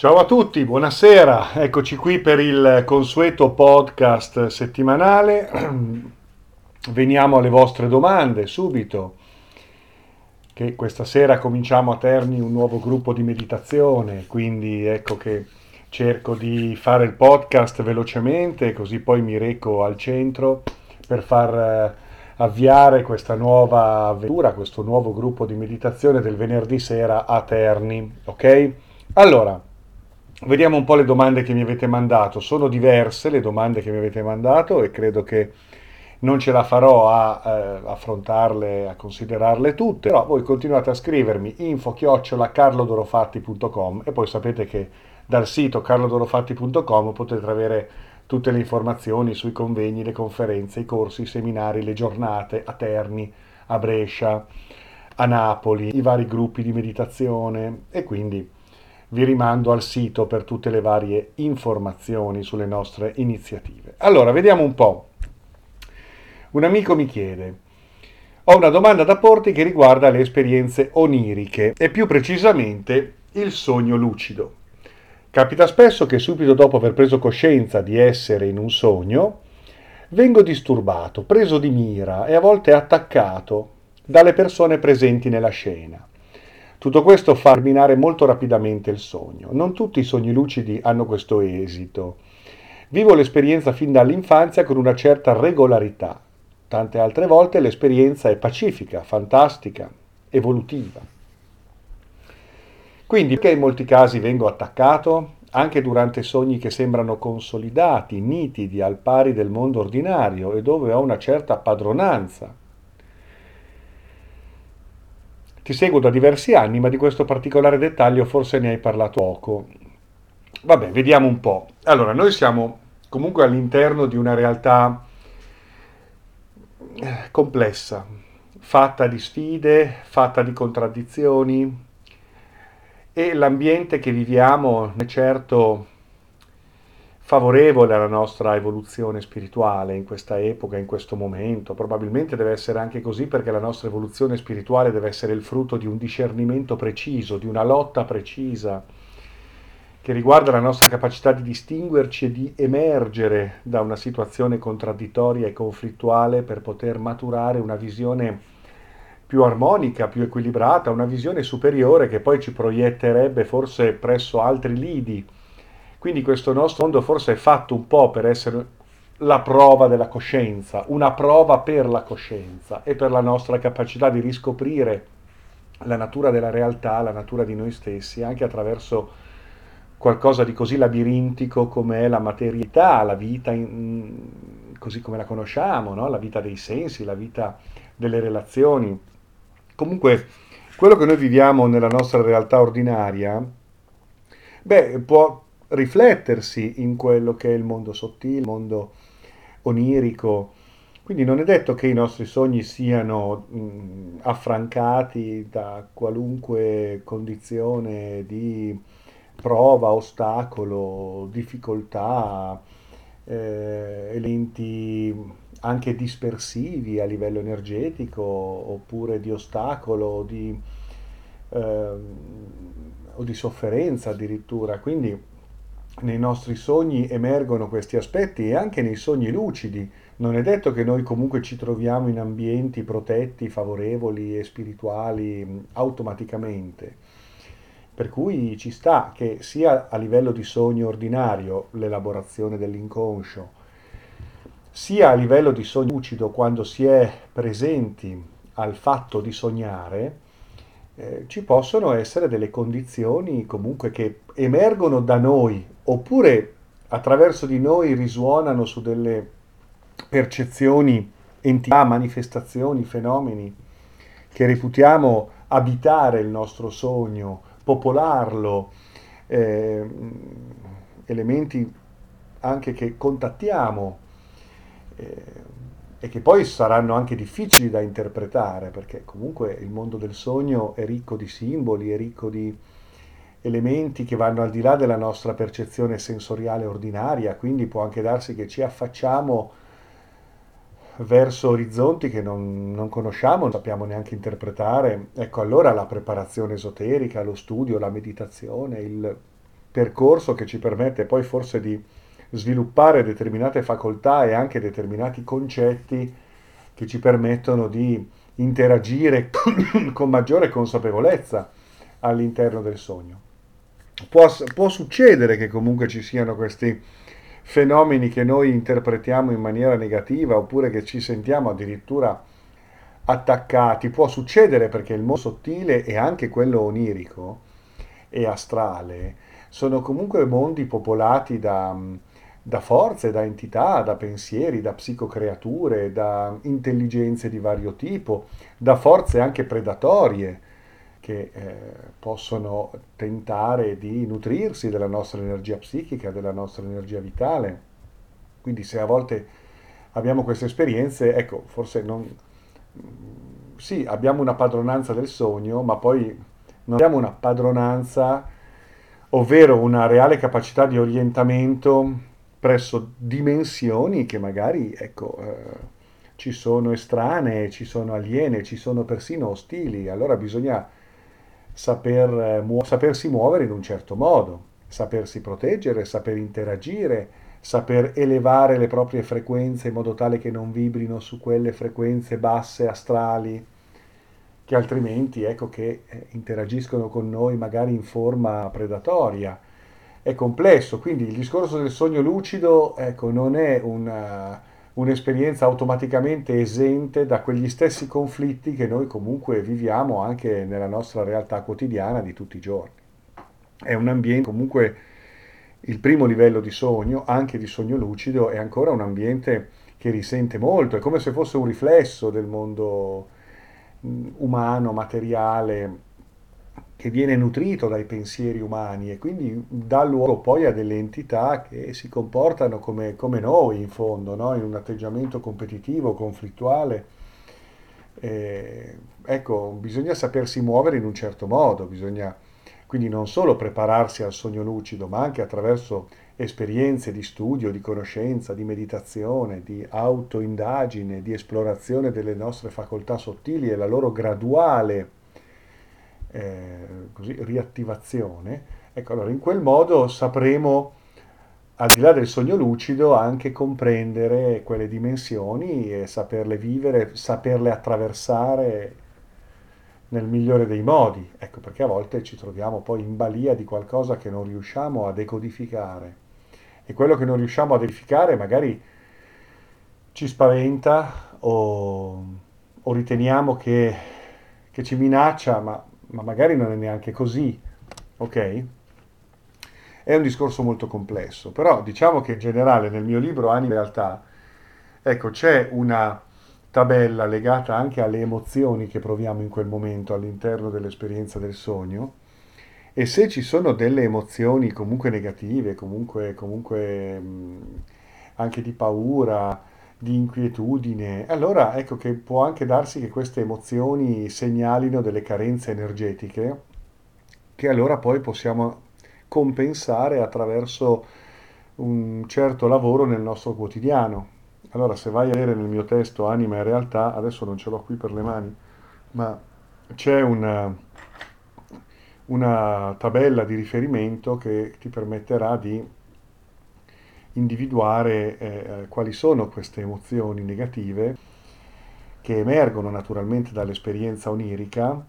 Ciao a tutti, buonasera, eccoci qui per il consueto podcast settimanale. Veniamo alle vostre domande subito, che questa sera cominciamo a Terni un nuovo gruppo di meditazione, quindi ecco che cerco di fare il podcast velocemente, così poi mi reco al centro per far eh, avviare questa nuova avventura, questo nuovo gruppo di meditazione del venerdì sera a Terni, ok? Allora, Vediamo un po' le domande che mi avete mandato. Sono diverse le domande che mi avete mandato e credo che non ce la farò a eh, affrontarle, a considerarle tutte, però voi continuate a scrivermi info-carlodorofatti.com e poi sapete che dal sito carlodorofatti.com potete avere tutte le informazioni sui convegni, le conferenze, i corsi, i seminari, le giornate a Terni, a Brescia, a Napoli, i vari gruppi di meditazione e quindi vi rimando al sito per tutte le varie informazioni sulle nostre iniziative. Allora, vediamo un po'. Un amico mi chiede, ho una domanda da porti che riguarda le esperienze oniriche e più precisamente il sogno lucido. Capita spesso che subito dopo aver preso coscienza di essere in un sogno, vengo disturbato, preso di mira e a volte attaccato dalle persone presenti nella scena. Tutto questo fa terminare molto rapidamente il sogno. Non tutti i sogni lucidi hanno questo esito. Vivo l'esperienza fin dall'infanzia con una certa regolarità. Tante altre volte l'esperienza è pacifica, fantastica, evolutiva. Quindi perché in molti casi vengo attaccato? Anche durante sogni che sembrano consolidati, nitidi, al pari del mondo ordinario e dove ho una certa padronanza ti seguo da diversi anni, ma di questo particolare dettaglio forse ne hai parlato poco. Vabbè, vediamo un po'. Allora, noi siamo comunque all'interno di una realtà eh, complessa, fatta di sfide, fatta di contraddizioni e l'ambiente che viviamo è certo favorevole alla nostra evoluzione spirituale in questa epoca, in questo momento. Probabilmente deve essere anche così perché la nostra evoluzione spirituale deve essere il frutto di un discernimento preciso, di una lotta precisa che riguarda la nostra capacità di distinguerci e di emergere da una situazione contraddittoria e conflittuale per poter maturare una visione più armonica, più equilibrata, una visione superiore che poi ci proietterebbe forse presso altri lidi quindi questo nostro mondo forse è fatto un po' per essere la prova della coscienza, una prova per la coscienza e per la nostra capacità di riscoprire la natura della realtà, la natura di noi stessi, anche attraverso qualcosa di così labirintico come è la materialità, la vita in, così come la conosciamo, no? la vita dei sensi, la vita delle relazioni. Comunque, quello che noi viviamo nella nostra realtà ordinaria, beh, può riflettersi in quello che è il mondo sottile, il mondo onirico. Quindi non è detto che i nostri sogni siano mh, affrancati da qualunque condizione di prova, ostacolo, difficoltà, eh, elementi anche dispersivi a livello energetico oppure di ostacolo di, eh, o di sofferenza addirittura. Quindi nei nostri sogni emergono questi aspetti e anche nei sogni lucidi. Non è detto che noi comunque ci troviamo in ambienti protetti, favorevoli e spirituali automaticamente. Per cui ci sta che sia a livello di sogno ordinario, l'elaborazione dell'inconscio, sia a livello di sogno lucido quando si è presenti al fatto di sognare, eh, ci possono essere delle condizioni comunque che emergono da noi oppure attraverso di noi risuonano su delle percezioni, entità, manifestazioni, fenomeni che reputiamo abitare il nostro sogno, popolarlo, eh, elementi anche che contattiamo. Eh, e che poi saranno anche difficili da interpretare, perché comunque il mondo del sogno è ricco di simboli, è ricco di elementi che vanno al di là della nostra percezione sensoriale ordinaria, quindi può anche darsi che ci affacciamo verso orizzonti che non, non conosciamo, non sappiamo neanche interpretare. Ecco allora la preparazione esoterica, lo studio, la meditazione, il percorso che ci permette poi forse di sviluppare determinate facoltà e anche determinati concetti che ci permettono di interagire con maggiore consapevolezza all'interno del sogno. Può, può, succedere che comunque ci siano questi fenomeni che noi interpretiamo in maniera negativa oppure che ci sentiamo addirittura attaccati. Può succedere perché il mondo sottile e anche quello onirico e astrale sono comunque mondi popolati da, da forze, da entità, da pensieri, da psicocreature, da intelligenze di vario tipo, da forze anche predatorie che eh, possono tentare di nutrirsi della nostra energia psichica, della nostra energia vitale. Quindi se a volte abbiamo queste esperienze, ecco, forse non... Sì, abbiamo una padronanza del sogno, ma poi non abbiamo una padronanza, ovvero una reale capacità di orientamento presso dimensioni che magari, ecco, eh, ci sono estranee, ci sono aliene, ci sono persino ostili. Allora bisogna saper, eh, mu- sapersi muovere in un certo modo, sapersi proteggere, saper interagire, saper elevare le proprie frequenze in modo tale che non vibrino su quelle frequenze basse astrali che altrimenti ecco che eh, interagiscono con noi magari in forma predatoria. È complesso, quindi il discorso del sogno lucido ecco, non è una, un'esperienza automaticamente esente da quegli stessi conflitti che noi comunque viviamo anche nella nostra realtà quotidiana di tutti i giorni. È un ambiente comunque il primo livello di sogno, anche di sogno lucido, è ancora un ambiente che risente molto, è come se fosse un riflesso del mondo umano, materiale, che viene nutrito dai pensieri umani e quindi dà luogo poi a delle entità che si comportano come, come noi in fondo, no? in un atteggiamento competitivo, conflittuale. Eh, ecco, bisogna sapersi muovere in un certo modo, bisogna quindi non solo prepararsi al sogno lucido, ma anche attraverso esperienze di studio, di conoscenza, di meditazione, di autoindagine, di esplorazione delle nostre facoltà sottili e la loro graduale eh, così, riattivazione, ecco, allora in quel modo sapremo, al di là del sogno lucido, anche comprendere quelle dimensioni e saperle vivere, saperle attraversare nel migliore dei modi, ecco perché a volte ci troviamo poi in balia di qualcosa che non riusciamo a decodificare. E quello che non riusciamo a decodificare magari ci spaventa o, o riteniamo che, che ci minaccia, ma ma magari non è neanche così, ok? È un discorso molto complesso, però diciamo che in generale nel mio libro Anima e Realtà, ecco, c'è una tabella legata anche alle emozioni che proviamo in quel momento all'interno dell'esperienza del sogno e se ci sono delle emozioni comunque negative, comunque, comunque anche di paura, di inquietudine, allora ecco che può anche darsi che queste emozioni segnalino delle carenze energetiche che allora poi possiamo compensare attraverso un certo lavoro nel nostro quotidiano. Allora se vai a vedere nel mio testo Anima e Realtà, adesso non ce l'ho qui per le mani, ma c'è una, una tabella di riferimento che ti permetterà di individuare eh, quali sono queste emozioni negative che emergono naturalmente dall'esperienza onirica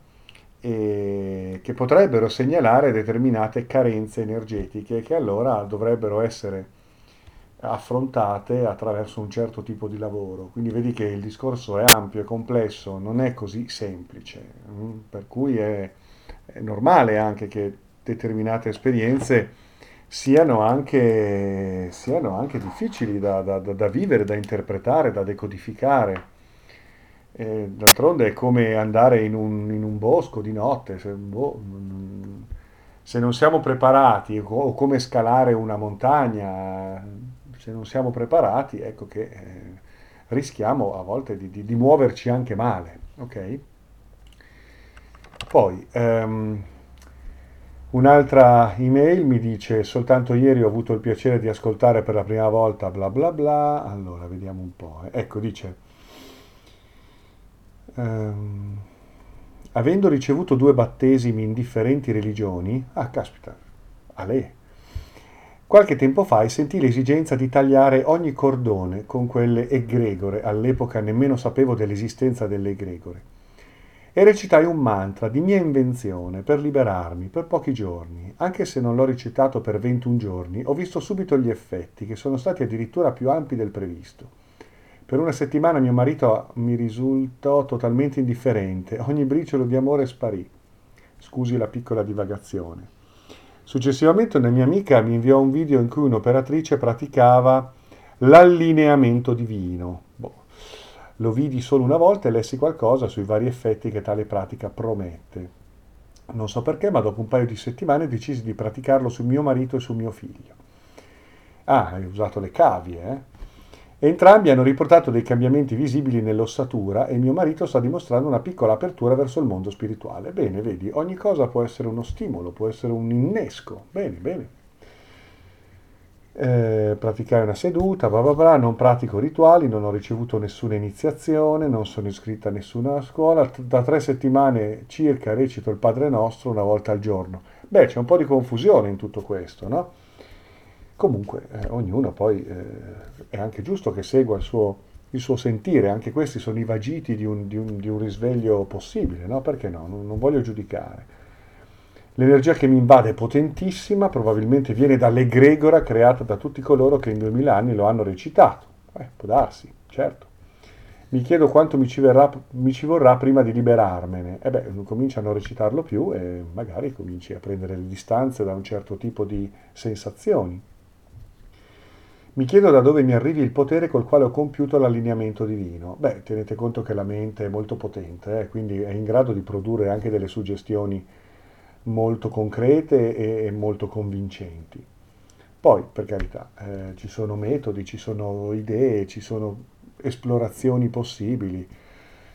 e che potrebbero segnalare determinate carenze energetiche che allora dovrebbero essere affrontate attraverso un certo tipo di lavoro. Quindi vedi che il discorso è ampio e complesso, non è così semplice, mm? per cui è, è normale anche che determinate esperienze siano anche, siano anche difficili da, da, da, vivere, da interpretare, da decodificare. E d'altronde è come andare in un, in un bosco di notte, se, boh, se, non siamo preparati, o come scalare una montagna, se non siamo preparati, ecco che eh, rischiamo a volte di, di, di, muoverci anche male. ok? Poi, um, Un'altra email mi dice soltanto ieri ho avuto il piacere di ascoltare per la prima volta bla bla bla. Allora, vediamo un po'. Eh. Ecco, dice, ehm, avendo ricevuto due battesimi in differenti religioni, ah caspita, a lei, Qualche tempo fa sentì l'esigenza di tagliare ogni cordone con quelle egregore, all'epoca nemmeno sapevo dell'esistenza delle egregore, e recitai un mantra di mia invenzione per liberarmi per pochi giorni. Anche se non l'ho recitato per 21 giorni, ho visto subito gli effetti, che sono stati addirittura più ampi del previsto. Per una settimana mio marito mi risultò totalmente indifferente, ogni briciolo di amore sparì. Scusi la piccola divagazione. Successivamente una mia amica mi inviò un video in cui un'operatrice praticava l'allineamento divino. Boh. Lo vidi solo una volta e lessi qualcosa sui vari effetti che tale pratica promette. Non so perché, ma dopo un paio di settimane decisi di praticarlo su mio marito e su mio figlio. Ah, hai usato le cavie, eh? Entrambi hanno riportato dei cambiamenti visibili nell'ossatura e mio marito sta dimostrando una piccola apertura verso il mondo spirituale. Bene, vedi, ogni cosa può essere uno stimolo, può essere un innesco. Bene, bene. Eh, praticare una seduta, bla bla bla, non pratico rituali, non ho ricevuto nessuna iniziazione, non sono iscritta a nessuna scuola, da tre settimane circa recito il Padre Nostro una volta al giorno. Beh, c'è un po' di confusione in tutto questo, no? Comunque eh, ognuno poi eh, è anche giusto che segua il suo, il suo, sentire, anche questi sono i vagiti di un, di un, di un risveglio possibile, no? Perché no? Non, non, voglio giudicare. L'energia che mi invade è potentissima, probabilmente viene dall'egregora creata da tutti coloro che in duemila anni lo hanno recitato. Eh, può darsi, certo. Mi chiedo quanto mi ci, verrà, mi ci vorrà prima di liberarmene. E beh, cominci a non recitarlo più e magari cominci a prendere le distanze da un certo tipo di sensazioni. Mi chiedo da dove mi arrivi il potere col quale ho compiuto l'allineamento divino. Beh, tenete conto che la mente è molto potente, eh, quindi è in grado di produrre anche delle suggestioni molto concrete e, molto convincenti. Poi, per carità, eh, ci sono metodi, ci sono idee, ci sono esplorazioni possibili.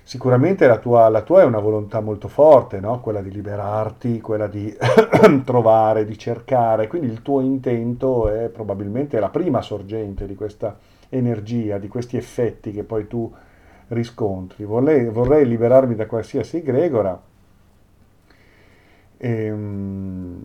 Sicuramente la tua, la tua, è una volontà molto forte, no? quella di liberarti, quella di trovare, di cercare, quindi il tuo intento è probabilmente la prima sorgente di questa energia, di questi effetti che poi tu riscontri. Vorrei, vorrei liberarmi da qualsiasi egregora. E, ehm,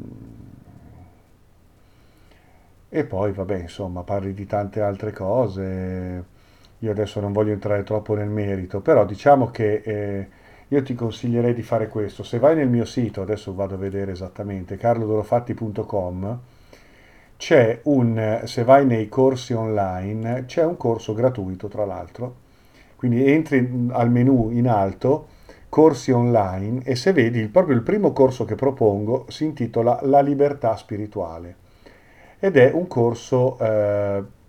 e poi, vabbè, insomma, parli di tante altre cose io adesso non voglio entrare troppo nel merito, però diciamo che eh, io ti consiglierei di fare questo. Se vai nel mio sito, adesso vado a vedere esattamente, carlodorofatti.com, c'è un, se vai nei corsi online, c'è un corso gratuito tra l'altro, quindi entri al menu in alto, corsi online, e se vedi, proprio il primo corso che propongo si intitola La libertà spirituale ed è un corso... Eh,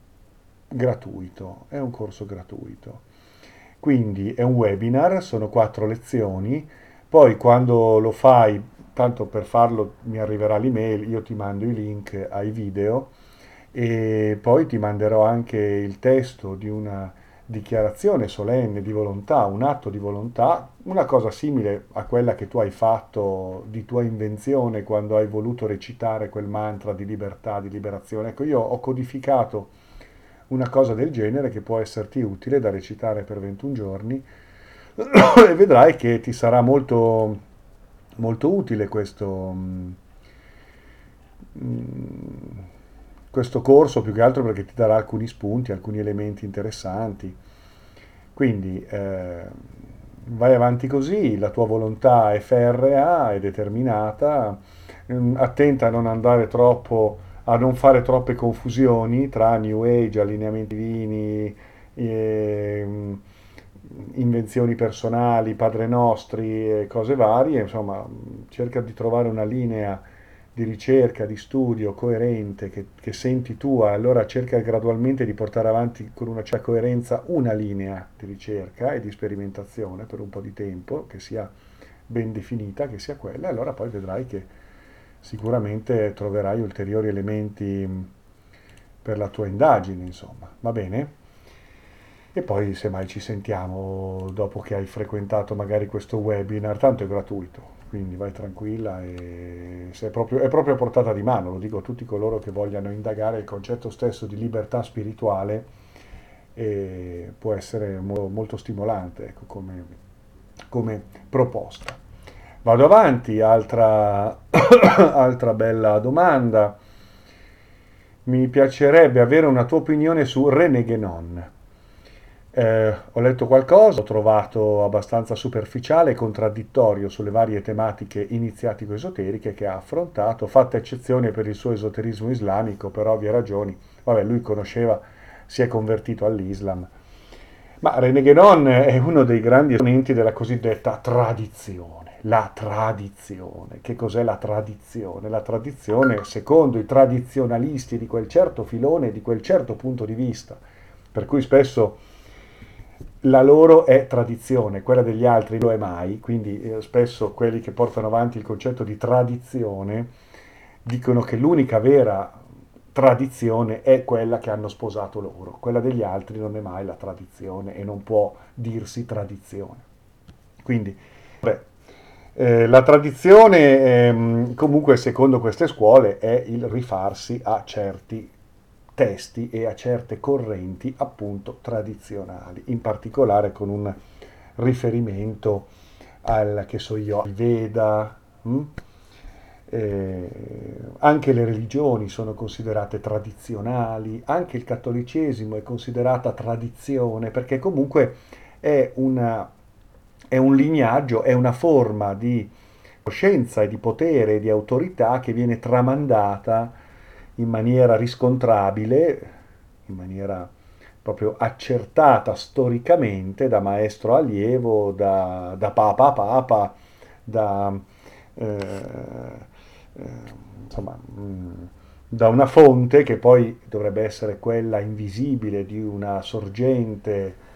gratuito, è un corso gratuito. Quindi è un webinar, sono quattro lezioni, poi quando lo fai, tanto per farlo mi arriverà l'email, io ti mando i link ai video e poi ti manderò anche il testo di una dichiarazione solenne di volontà, un atto di volontà, una cosa simile a quella che tu hai fatto di tua invenzione quando hai voluto recitare quel mantra di libertà, di liberazione. Ecco, io ho codificato una cosa del genere che può esserti utile da recitare per 21 giorni e vedrai che ti sarà molto, molto utile questo, mm, questo corso, più che altro perché ti darà alcuni spunti, alcuni elementi interessanti. Quindi eh, vai avanti così, la tua volontà è ferrea, è determinata, mm, attenta a non andare troppo a non fare troppe confusioni tra New Age, allineamenti divini, eh, invenzioni personali, padre nostri e cose varie, insomma cerca di trovare una linea di ricerca, di studio coerente che, che senti tua, allora cerca gradualmente di portare avanti con una certa coerenza una linea di ricerca e di sperimentazione per un po' di tempo, che sia ben definita, che sia quella, allora poi vedrai che sicuramente troverai ulteriori elementi per la tua indagine, insomma, va bene? E poi semmai ci sentiamo dopo che hai frequentato magari questo webinar, tanto è gratuito, quindi vai tranquilla e proprio, è proprio a portata di mano, lo dico a tutti coloro che vogliano indagare il concetto stesso di libertà spirituale e può essere mo, molto stimolante ecco, come, come proposta. Vado avanti, altra, altra bella domanda. mi piacerebbe avere una tua opinione su René Guénon. Eh, ho letto qualcosa, l'ho trovato abbastanza superficiale e contraddittorio sulle varie tematiche iniziatico-esoteriche che ha affrontato, fatta eccezione per il suo esoterismo islamico, per ovvie ragioni. Vabbè, lui conosceva, si è convertito all'Islam. Ma René Guénon è uno dei grandi esponenti della cosiddetta tradizione. La tradizione. Che cos'è la tradizione? La tradizione, secondo i tradizionalisti di quel certo filone, di quel certo punto di vista, per cui spesso la loro è tradizione, quella degli altri lo è mai, quindi eh, spesso quelli che portano avanti il concetto di tradizione dicono che l'unica vera tradizione è quella che hanno sposato loro, quella degli altri non è mai la tradizione e non può dirsi tradizione. Quindi, beh, eh, la tradizione, eh, comunque, secondo queste scuole, è il rifarsi a certi testi e a certe correnti appunto tradizionali, in particolare con un riferimento al, che so io, al Veda. Hm? Eh, anche le religioni sono considerate tradizionali, anche il cattolicesimo è considerata tradizione perché comunque è, una, è un lignaggio, è una forma di coscienza e di potere e di autorità che viene tramandata in maniera riscontrabile, in maniera proprio accertata storicamente da maestro allievo, da, da papa a papa, da, eh, eh, insomma, mm, da una fonte che poi dovrebbe essere quella invisibile di una sorgente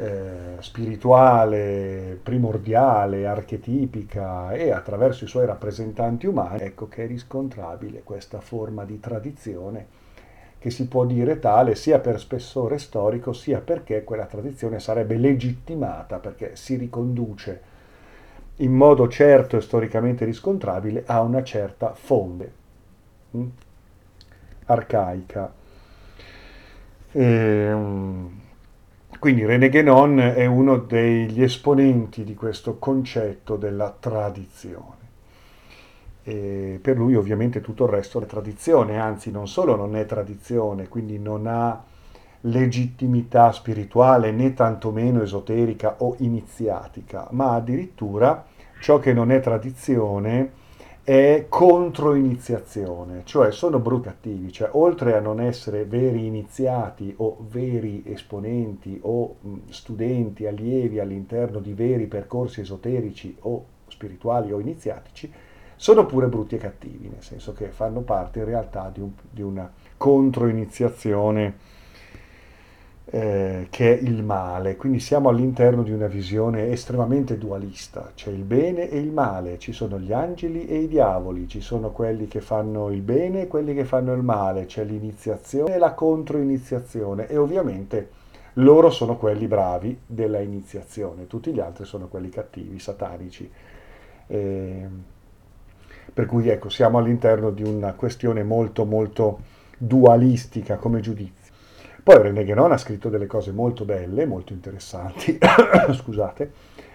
eh, spirituale, primordiale, archetipica e attraverso i suoi rappresentanti umani, ecco che è riscontrabile questa forma di tradizione che si può dire tale sia per spessore storico sia perché quella tradizione sarebbe legittimata perché si riconduce in modo certo e storicamente riscontrabile a una certa fonte mh? arcaica. E, um, quindi René Guénon è uno degli esponenti di questo concetto della tradizione. E per lui ovviamente tutto il resto è tradizione, anzi non solo non è tradizione, quindi non ha legittimità spirituale né tantomeno esoterica o iniziatica, ma addirittura ciò che non è tradizione è controiniziazione, cioè sono brutti cattivi, cioè oltre a non essere veri iniziati o veri esponenti o studenti, allievi all'interno di veri percorsi esoterici o spirituali o iniziatici, sono pure brutti e cattivi, nel senso che fanno parte in realtà di, un, di una controiniziazione eh, che è il male, quindi siamo all'interno di una visione estremamente dualista, c'è il bene e il male, ci sono gli angeli e i diavoli, ci sono quelli che fanno il bene e quelli che fanno il male, c'è l'iniziazione e la controiniziazione. E ovviamente loro sono quelli bravi della iniziazione, tutti gli altri sono quelli cattivi, satanici. Eh, per cui ecco, siamo all'interno di una questione molto molto dualistica come giudizio. Poi René Guénon ha scritto delle cose molto belle, molto interessanti, scusate,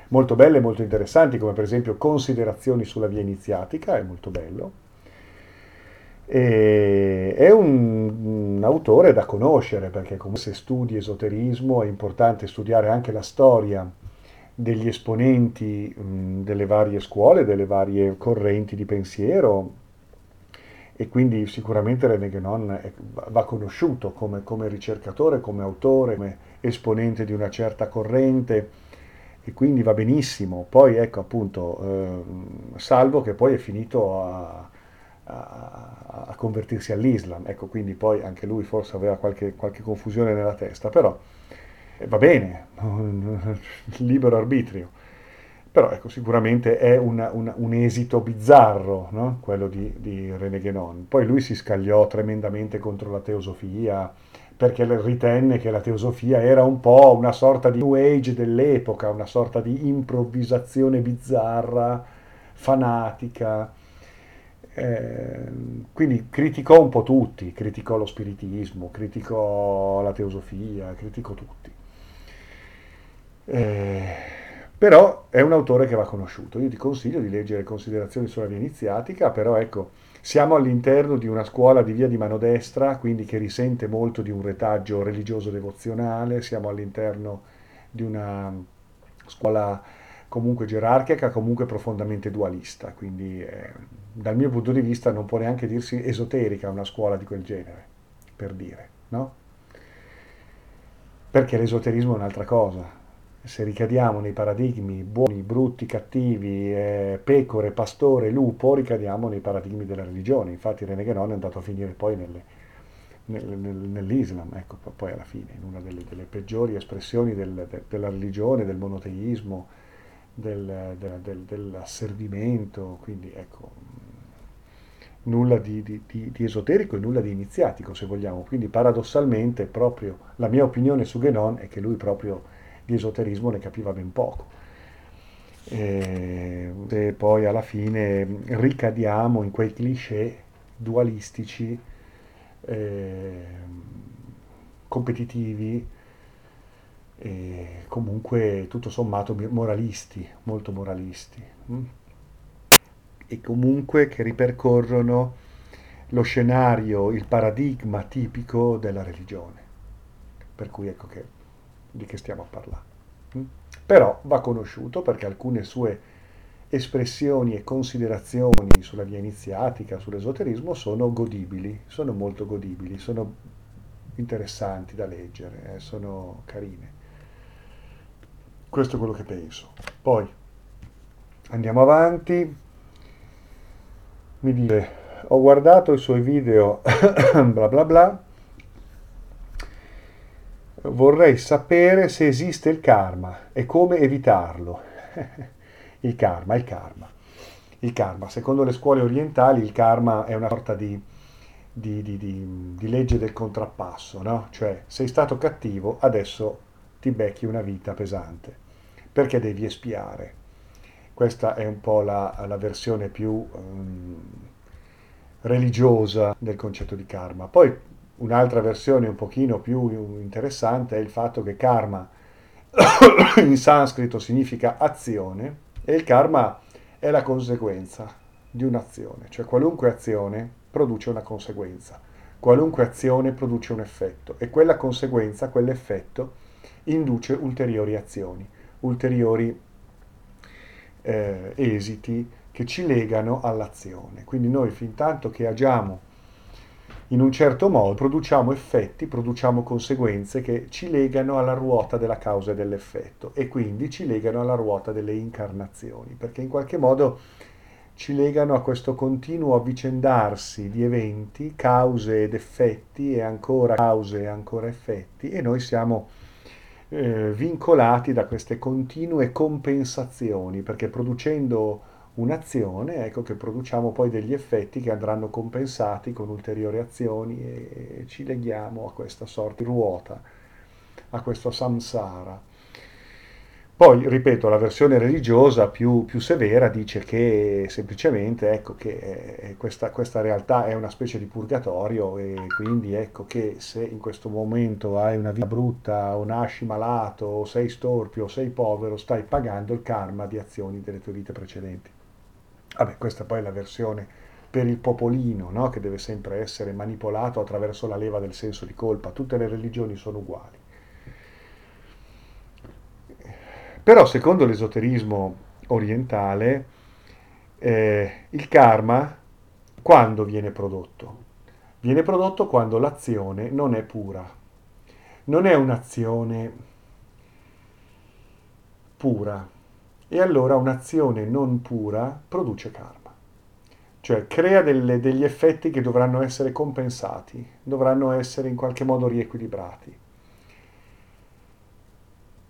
molto belle e molto interessanti, come per esempio Considerazioni sulla via iniziatica, è molto bello. E è un, un, autore da conoscere, perché comunque se studi esoterismo è importante studiare anche la storia degli esponenti mh, delle varie scuole, delle varie correnti di pensiero, e quindi sicuramente René Guénon va conosciuto come, come, ricercatore, come autore, come esponente di una certa corrente e quindi va benissimo. Poi ecco appunto, eh, salvo che poi è finito a, a, a, convertirsi all'Islam, ecco quindi poi anche lui forse aveva qualche, qualche confusione nella testa, però eh, va bene, libero arbitrio. Però ecco, sicuramente è una, una, un esito bizzarro, no? quello di, di René Guénon. Poi lui si scagliò tremendamente contro la teosofia, perché ritenne che la teosofia era un po' una sorta di New Age dell'epoca, una sorta di improvvisazione bizzarra, fanatica. Eh, quindi criticò un po' tutti, criticò lo spiritismo, criticò la teosofia, criticò tutti. Eh, però è un autore che va conosciuto. Io ti consiglio di leggere considerazioni sulla via iniziatica, però ecco, Siamo all'interno di una scuola di via di mano destra, quindi che risente molto di un retaggio religioso devozionale, siamo all'interno di una scuola comunque gerarchica, comunque profondamente dualista, quindi eh, dal mio punto di vista non può neanche dirsi esoterica una scuola di quel genere, per dire, no? Perché l'esoterismo è un'altra cosa, se ricadiamo nei paradigmi buoni, brutti, cattivi, eh, pecore, pastore, lupo, ricadiamo nei paradigmi della religione. Infatti René Guénon è andato a finire poi nelle, nel, nel, nell'Islam, ecco, poi alla fine, in una delle, delle peggiori espressioni del, de, della religione, del monoteismo, del, del, dell'asservimento, quindi ecco, nulla di, di, di, di, esoterico e nulla di iniziatico, se vogliamo. Quindi paradossalmente proprio la mia opinione su Guénon è che lui proprio di esoterismo ne capiva ben poco. E, e poi alla fine ricadiamo in quei cliché dualistici, eh, competitivi, e comunque tutto sommato moralisti, molto moralisti, mm? e comunque che ripercorrono lo scenario, il paradigma tipico della religione. Per cui ecco che di che stiamo a parlare. Mm? Però va conosciuto perché alcune sue espressioni e considerazioni sulla via iniziatica, sull'esoterismo, sono godibili, sono molto godibili, sono interessanti da leggere, eh, sono carine. Questo è quello che penso. Poi andiamo avanti. Mi dice, ho guardato i suoi video, bla bla bla, vorrei sapere se esiste il karma e come evitarlo. il karma, il karma. Il karma, secondo le scuole orientali, il karma è una sorta di, di, di, di legge del contrappasso, no? Cioè, sei stato cattivo, adesso ti becchi una vita pesante, perché devi espiare. Questa è un po' la, la versione più um, religiosa del concetto di karma. Poi Un'altra versione un pochino più interessante è il fatto che karma in sanscrito significa azione e il karma è la conseguenza di un'azione, cioè qualunque azione produce una conseguenza, qualunque azione produce un effetto e quella conseguenza, quell'effetto induce ulteriori azioni, ulteriori eh, esiti che ci legano all'azione. Quindi noi fin tanto che agiamo in un certo modo produciamo effetti, produciamo conseguenze che ci legano alla ruota della causa e dell'effetto e quindi ci legano alla ruota delle incarnazioni, perché in qualche modo ci legano a questo continuo avvicendarsi di eventi, cause ed effetti e ancora cause e ancora effetti e noi siamo eh, vincolati da queste continue compensazioni, perché producendo un'azione, ecco che produciamo poi degli effetti che andranno compensati con ulteriori azioni e ci leghiamo a questa sorta di ruota, a questo samsara. Poi, ripeto, la versione religiosa più, più severa dice che semplicemente ecco, che eh, questa, questa, realtà è una specie di purgatorio e quindi ecco che se in questo momento hai una vita brutta o nasci malato o sei storpio o sei povero, stai pagando il karma di azioni delle tue vite precedenti. Vabbè, questa poi è la versione per il popolino, no? che deve sempre essere manipolato attraverso la leva del senso di colpa. Tutte le religioni sono uguali. Però secondo l'esoterismo orientale, eh, il karma quando viene prodotto? Viene prodotto quando l'azione non è pura. Non è un'azione pura, e allora un'azione non pura produce karma, cioè crea delle, degli effetti che dovranno essere compensati, dovranno essere in qualche modo riequilibrati.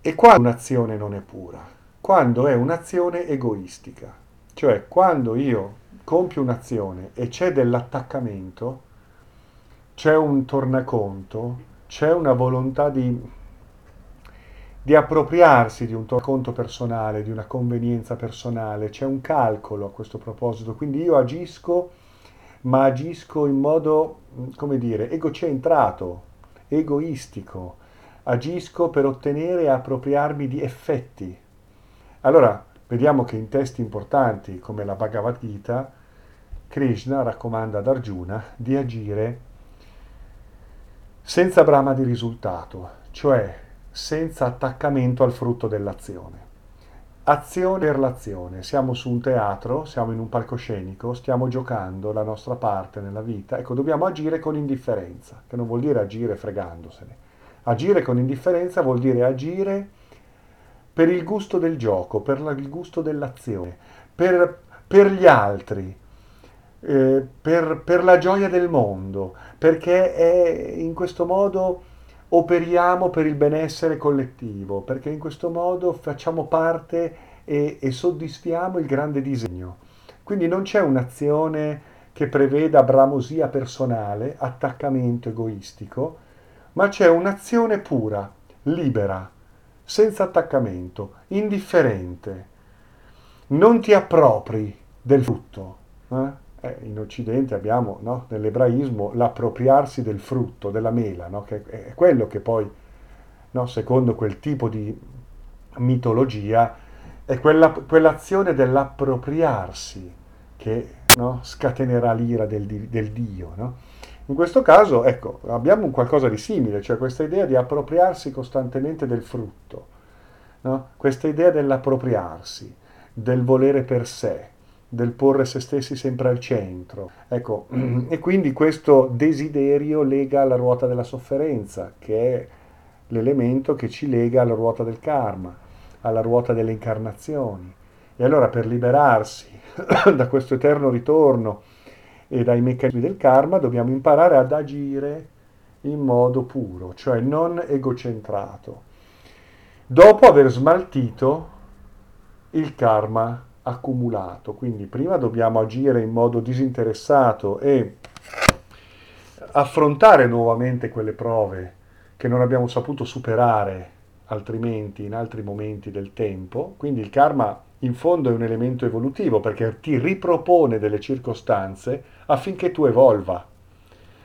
E quando un'azione non è pura? Quando è un'azione egoistica, cioè quando io compio un'azione e c'è dell'attaccamento, c'è un tornaconto, c'è una volontà di di appropriarsi di un conto personale, di una convenienza personale, c'è un calcolo a questo proposito, quindi io agisco, ma agisco in modo, come dire, egocentrato, egoistico, agisco per ottenere e appropriarmi di effetti. Allora, vediamo che in testi importanti come la Bhagavad Gita, Krishna raccomanda ad Arjuna di agire senza brama di risultato, cioè senza attaccamento al frutto dell'azione. Azione per l'azione. Siamo su un teatro, siamo in un palcoscenico, stiamo giocando la nostra parte nella vita. Ecco, dobbiamo agire con indifferenza, che non vuol dire agire fregandosene. Agire con indifferenza vuol dire agire per il gusto del gioco, per il gusto dell'azione, per, per gli altri, eh, per, per la gioia del mondo, perché è in questo modo operiamo per il benessere collettivo, perché in questo modo facciamo parte e, e soddisfiamo il grande disegno. Quindi non c'è un'azione che preveda bramosia personale, attaccamento egoistico, ma c'è un'azione pura, libera, senza attaccamento, indifferente. Non ti appropri del frutto. Eh? Eh, in Occidente abbiamo no, nell'ebraismo l'appropriarsi del frutto, della mela, no, che è quello che poi, no, secondo quel tipo di mitologia, è quella, quell'azione dell'appropriarsi che scatenerà l'ira del, del Dio. In questo caso, ecco, abbiamo un qualcosa di simile, cioè questa idea di appropriarsi costantemente del frutto, questa idea dell'appropriarsi, del volere per sé, del porre se stessi sempre al centro. Ecco, e quindi questo desiderio lega alla ruota della sofferenza, che è l'elemento che ci lega alla ruota del karma, alla ruota delle incarnazioni. E allora per liberarsi da questo eterno ritorno e dai meccanismi del karma dobbiamo imparare ad agire in modo puro, cioè non egocentrato, dopo aver smaltito il karma accumulato. Quindi prima dobbiamo agire in modo disinteressato e affrontare nuovamente quelle prove che non abbiamo saputo superare altrimenti in altri momenti del tempo. Quindi il karma in fondo è un elemento evolutivo perché ti ripropone delle circostanze affinché tu evolva.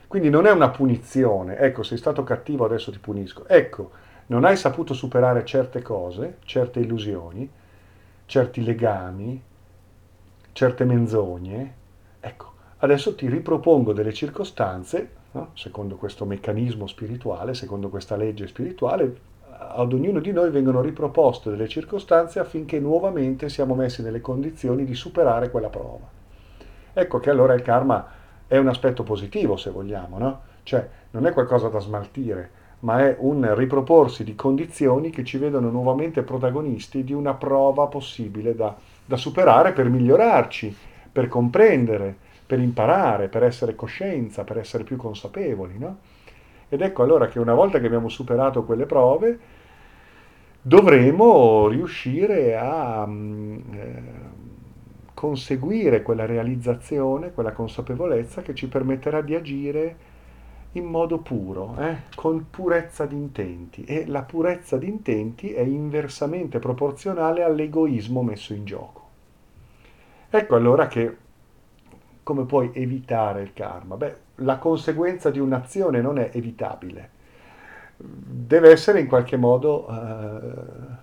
Quindi non è una punizione, ecco, sei stato cattivo, adesso ti punisco. Ecco, non hai saputo superare certe cose, certe illusioni, certi legami, certe menzogne, ecco, adesso ti ripropongo delle circostanze, no? secondo questo meccanismo spirituale, secondo questa legge spirituale, ad ognuno di noi vengono riproposte delle circostanze affinché nuovamente siamo messi nelle condizioni di superare quella prova. Ecco che allora il karma è un aspetto positivo, se vogliamo, no? Cioè non è qualcosa da smaltire, ma è un riproporsi di condizioni che ci vedono nuovamente protagonisti di una prova possibile da, da superare per migliorarci, per comprendere, per imparare, per essere coscienza, per essere più consapevoli. No? Ed ecco allora che una volta che abbiamo superato quelle prove, dovremo riuscire a mm, eh, conseguire quella realizzazione, quella consapevolezza che ci permetterà di agire in modo puro, eh? con purezza di intenti e la purezza di intenti è inversamente proporzionale all'egoismo messo in gioco. Ecco allora che come puoi evitare il karma? Beh, la conseguenza di un'azione non è evitabile, deve essere in qualche modo eh,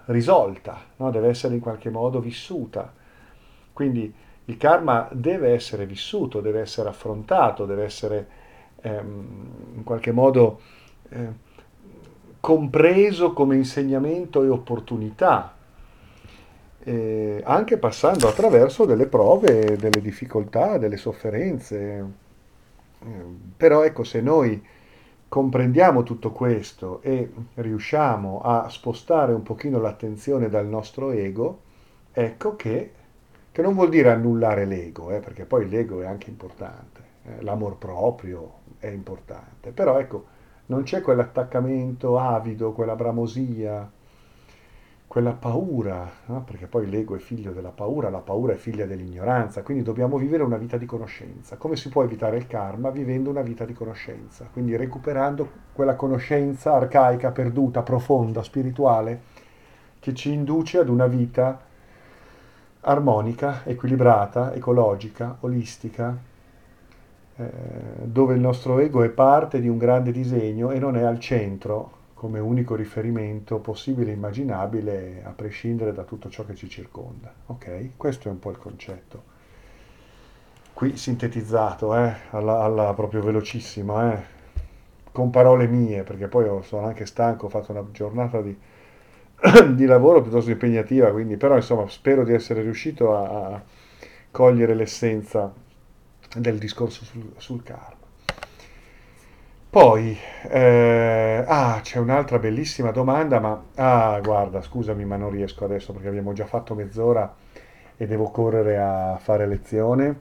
risolta, no? deve essere in qualche modo vissuta. Quindi il karma deve essere vissuto, deve essere affrontato, deve essere ehm, in qualche modo eh, compreso come insegnamento e opportunità, eh, anche passando attraverso delle prove, delle difficoltà, delle sofferenze. Eh, però ecco, se noi comprendiamo tutto questo e riusciamo a spostare un pochino l'attenzione dal nostro ego, ecco che, che non vuol dire annullare l'ego, eh, perché poi l'ego è anche importante, eh, l'amor proprio, è importante, però ecco, non c'è quell'attaccamento avido, quella bramosia, quella paura, no? perché poi l'ego è figlio della paura, la paura è figlia dell'ignoranza, quindi dobbiamo vivere una vita di conoscenza. Come si può evitare il karma? Vivendo una vita di conoscenza, quindi recuperando quella conoscenza arcaica, perduta, profonda, spirituale, che ci induce ad una vita armonica, equilibrata, ecologica, olistica, dove il nostro ego è parte di un grande disegno e non è al centro come unico riferimento possibile e immaginabile a prescindere da tutto ciò che ci circonda. Ok? Questo è un po' il concetto. qui sintetizzato, eh, alla, alla, proprio velocissima, eh, con parole mie, perché poi sono anche stanco, ho fatto una giornata di, di lavoro piuttosto impegnativa, quindi, però insomma spero di essere riuscito a, a cogliere l'essenza del discorso sul, sul karma. Poi, eh, ah, c'è un'altra bellissima domanda, ma, ah, guarda, scusami, ma non riesco adesso perché abbiamo già fatto mezz'ora e devo correre a fare lezione.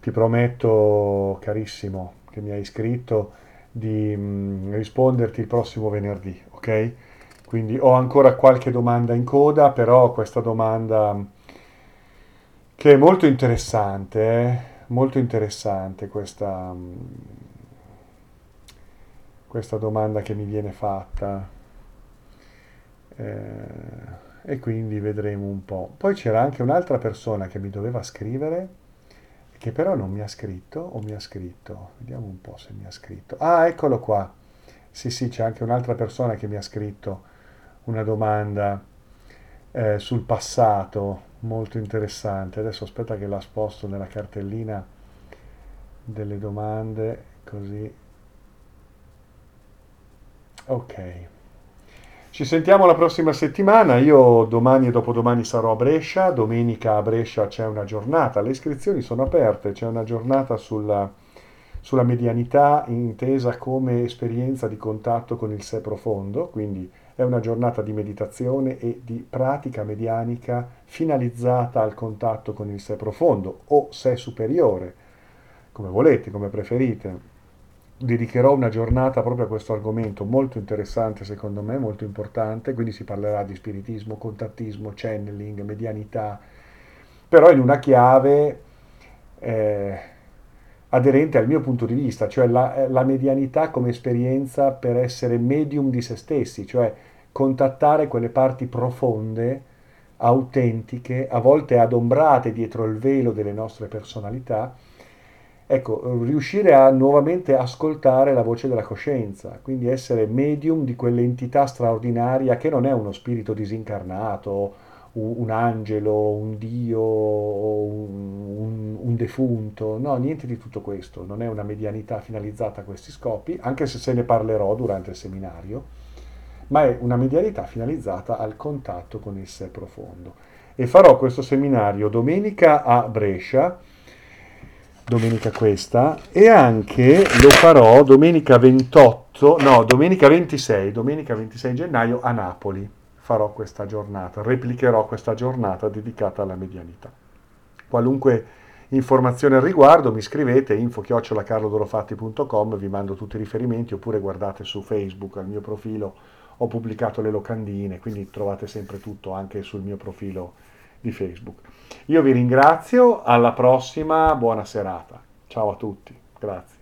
Ti prometto, carissimo, che mi hai iscritto, di mh, mm, risponderti il prossimo venerdì, ok? Quindi ho ancora qualche domanda in coda, però questa domanda che è molto interessante, eh? Molto interessante questa, mm, questa domanda che mi viene fatta. Eh, e quindi vedremo un po'. Poi c'era anche un'altra persona che mi doveva scrivere che però non mi ha scritto o mi ha scritto. Vediamo un po' se mi ha scritto. Ah, eccolo qua. Sì, sì, c'è anche un'altra persona che mi ha scritto una domanda eh, sul passato, molto interessante. Adesso aspetta che la sposto nella cartellina delle domande, così. Ok. Ci sentiamo la prossima settimana, io domani e dopodomani sarò a Brescia, domenica a Brescia c'è una giornata, le iscrizioni sono aperte, c'è una giornata sulla, sulla medianità intesa come esperienza di contatto con il sé profondo, quindi è una giornata di meditazione e di pratica medianica finalizzata al contatto con il sé profondo o sé superiore, come volete, come preferite. Dedicherò una giornata proprio a questo argomento molto interessante secondo me, molto importante, quindi si parlerà di spiritismo, contattismo, channeling, medianità, però in una chiave eh, aderente al mio punto di vista, cioè la, la medianità come esperienza per essere medium di se stessi, cioè contattare quelle parti profonde, autentiche, a volte adombrate dietro il velo delle nostre personalità, Ecco, riuscire a nuovamente ascoltare la voce della coscienza, quindi essere medium di quell'entità straordinaria che non è uno spirito disincarnato, un angelo, un dio, un, un, defunto, no, niente di tutto questo, non è una medianità finalizzata a questi scopi, anche se se ne parlerò durante il seminario, ma è una medianità finalizzata al contatto con il sé profondo. E farò questo seminario domenica a Brescia, domenica questa e anche lo farò domenica 28, no, domenica 26, domenica 26 gennaio a Napoli. Farò questa giornata, replicherò questa giornata dedicata alla medianità. Qualunque informazione al riguardo mi scrivete info-carlodorofatti.com, vi mando tutti i riferimenti oppure guardate su Facebook al mio profilo, ho pubblicato le locandine, quindi trovate sempre tutto anche sul mio profilo di Facebook. Io vi ringrazio, alla prossima, buona serata. Ciao a tutti, grazie.